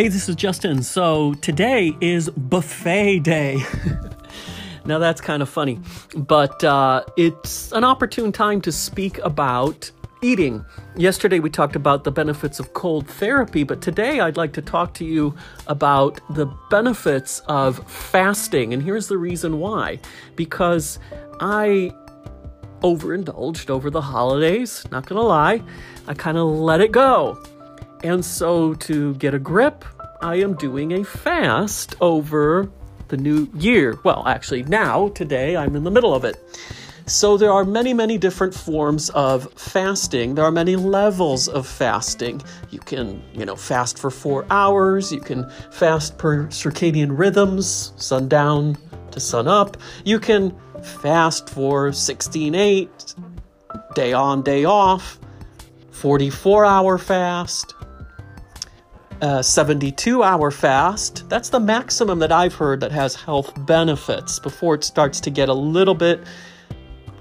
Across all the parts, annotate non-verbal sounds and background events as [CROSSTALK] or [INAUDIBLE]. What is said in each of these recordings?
Hey, this is Justin. So today is buffet day. [LAUGHS] now that's kind of funny, but uh, it's an opportune time to speak about eating. Yesterday we talked about the benefits of cold therapy, but today I'd like to talk to you about the benefits of fasting. And here's the reason why because I overindulged over the holidays, not gonna lie, I kind of let it go. And so, to get a grip, I am doing a fast over the new year. Well, actually, now, today, I'm in the middle of it. So, there are many, many different forms of fasting. There are many levels of fasting. You can, you know, fast for four hours. You can fast per circadian rhythms, sundown to sun up. You can fast for 16 8, day on, day off, 44 hour fast a 72 hour fast. That's the maximum that I've heard that has health benefits before it starts to get a little bit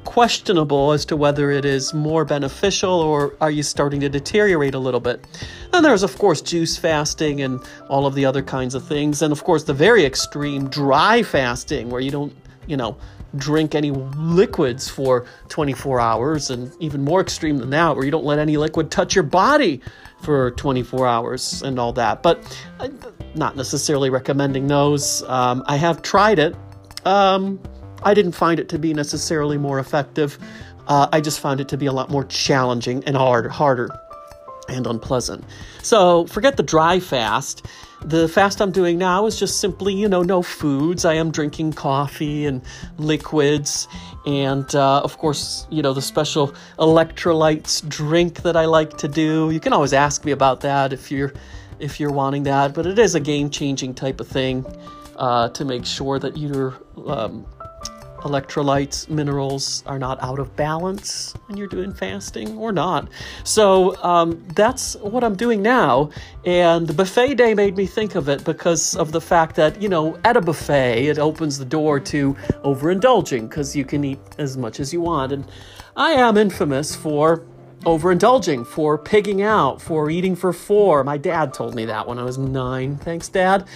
questionable as to whether it is more beneficial or are you starting to deteriorate a little bit. And there's, of course, juice fasting and all of the other kinds of things. And, of course, the very extreme dry fasting where you don't, you know, drink any liquids for 24 hours, and even more extreme than that, where you don't let any liquid touch your body for 24 hours and all that. But uh, not necessarily recommending those. Um, I have tried it. Um, I didn't find it to be necessarily more effective. Uh, I just found it to be a lot more challenging and hard, harder and unpleasant. So forget the dry fast. The fast I'm doing now is just simply, you know, no foods. I am drinking coffee and liquids, and uh, of course, you know, the special electrolytes drink that I like to do. You can always ask me about that if you're if you're wanting that, but it is a game changing type of thing uh, to make sure that you're um, electrolytes, minerals are not out of balance when you're doing fasting or not. So um, that's what I'm doing now. And the buffet day made me think of it because of the fact that, you know, at a buffet, it opens the door to overindulging because you can eat as much as you want. And I am infamous for overindulging, for pigging out, for eating for four. My dad told me that when I was nine. Thanks, Dad.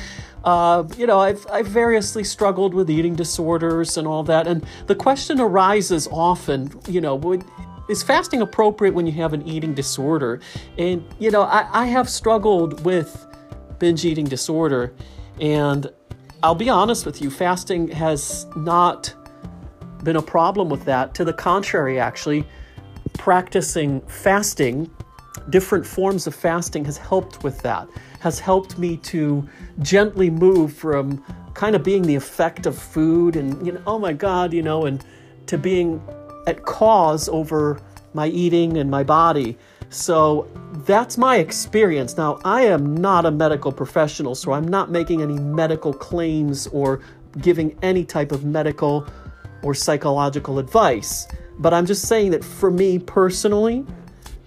Uh, you know, I've, I've variously struggled with eating disorders and all that. And the question arises often, you know, would, is fasting appropriate when you have an eating disorder? And, you know, I, I have struggled with binge eating disorder. And I'll be honest with you, fasting has not been a problem with that. To the contrary, actually, practicing fasting, different forms of fasting, has helped with that has helped me to gently move from kind of being the effect of food and, you know, oh my God, you know, and to being at cause over my eating and my body. So that's my experience. Now, I am not a medical professional, so I'm not making any medical claims or giving any type of medical or psychological advice. But I'm just saying that for me personally,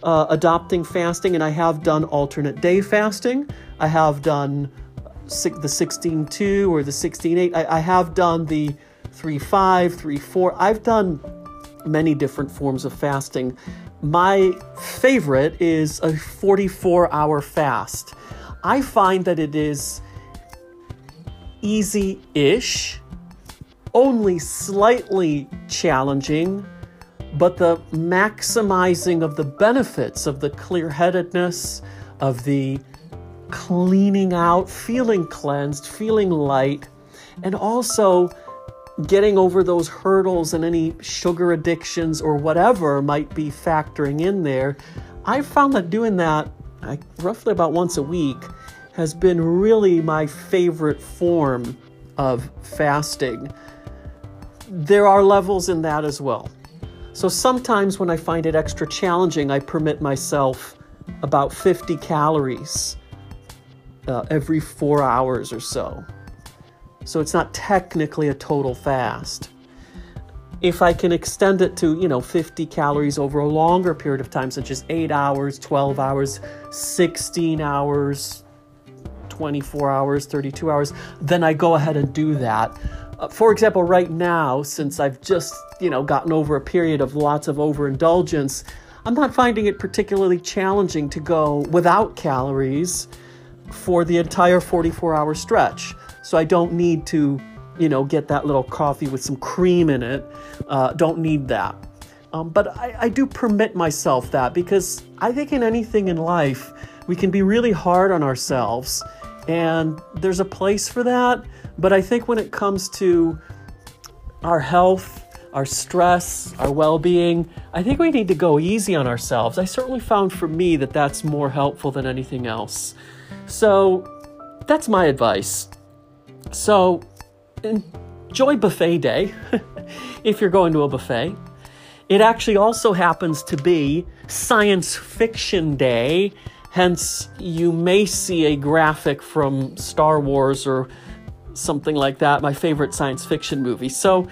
uh, adopting fasting, and I have done alternate day fasting. I have done the 16 2 or the 16 I, I have done the 3 5, 3 4. I've done many different forms of fasting. My favorite is a 44 hour fast. I find that it is easy ish, only slightly challenging but the maximizing of the benefits of the clear headedness, of the cleaning out, feeling cleansed, feeling light, and also getting over those hurdles and any sugar addictions or whatever might be factoring in there. I've found that doing that I, roughly about once a week has been really my favorite form of fasting. There are levels in that as well. So sometimes when I find it extra challenging, I permit myself about 50 calories uh, every four hours or so. So it's not technically a total fast. If I can extend it to, you know, 50 calories over a longer period of time, such as 8 hours, 12 hours, 16 hours, 24 hours, 32 hours, then I go ahead and do that. Uh, for example, right now, since I've just, you know, gotten over a period of lots of overindulgence, I'm not finding it particularly challenging to go without calories for the entire 44 hour stretch. So I don't need to, you know, get that little coffee with some cream in it. Uh, don't need that. Um, but I, I do permit myself that because I think in anything in life, we can be really hard on ourselves. And there's a place for that. But I think when it comes to our health, our stress, our well being, I think we need to go easy on ourselves. I certainly found for me that that's more helpful than anything else. So that's my advice. So enjoy buffet day [LAUGHS] if you're going to a buffet. It actually also happens to be science fiction day, hence, you may see a graphic from Star Wars or something like that, my favorite science fiction movie. So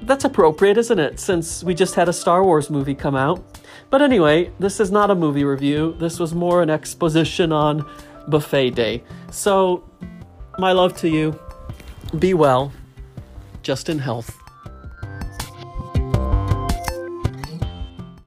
that's appropriate, isn't it? Since we just had a Star Wars movie come out. But anyway, this is not a movie review. This was more an exposition on Buffet Day. So, my love to you. Be well, just in health.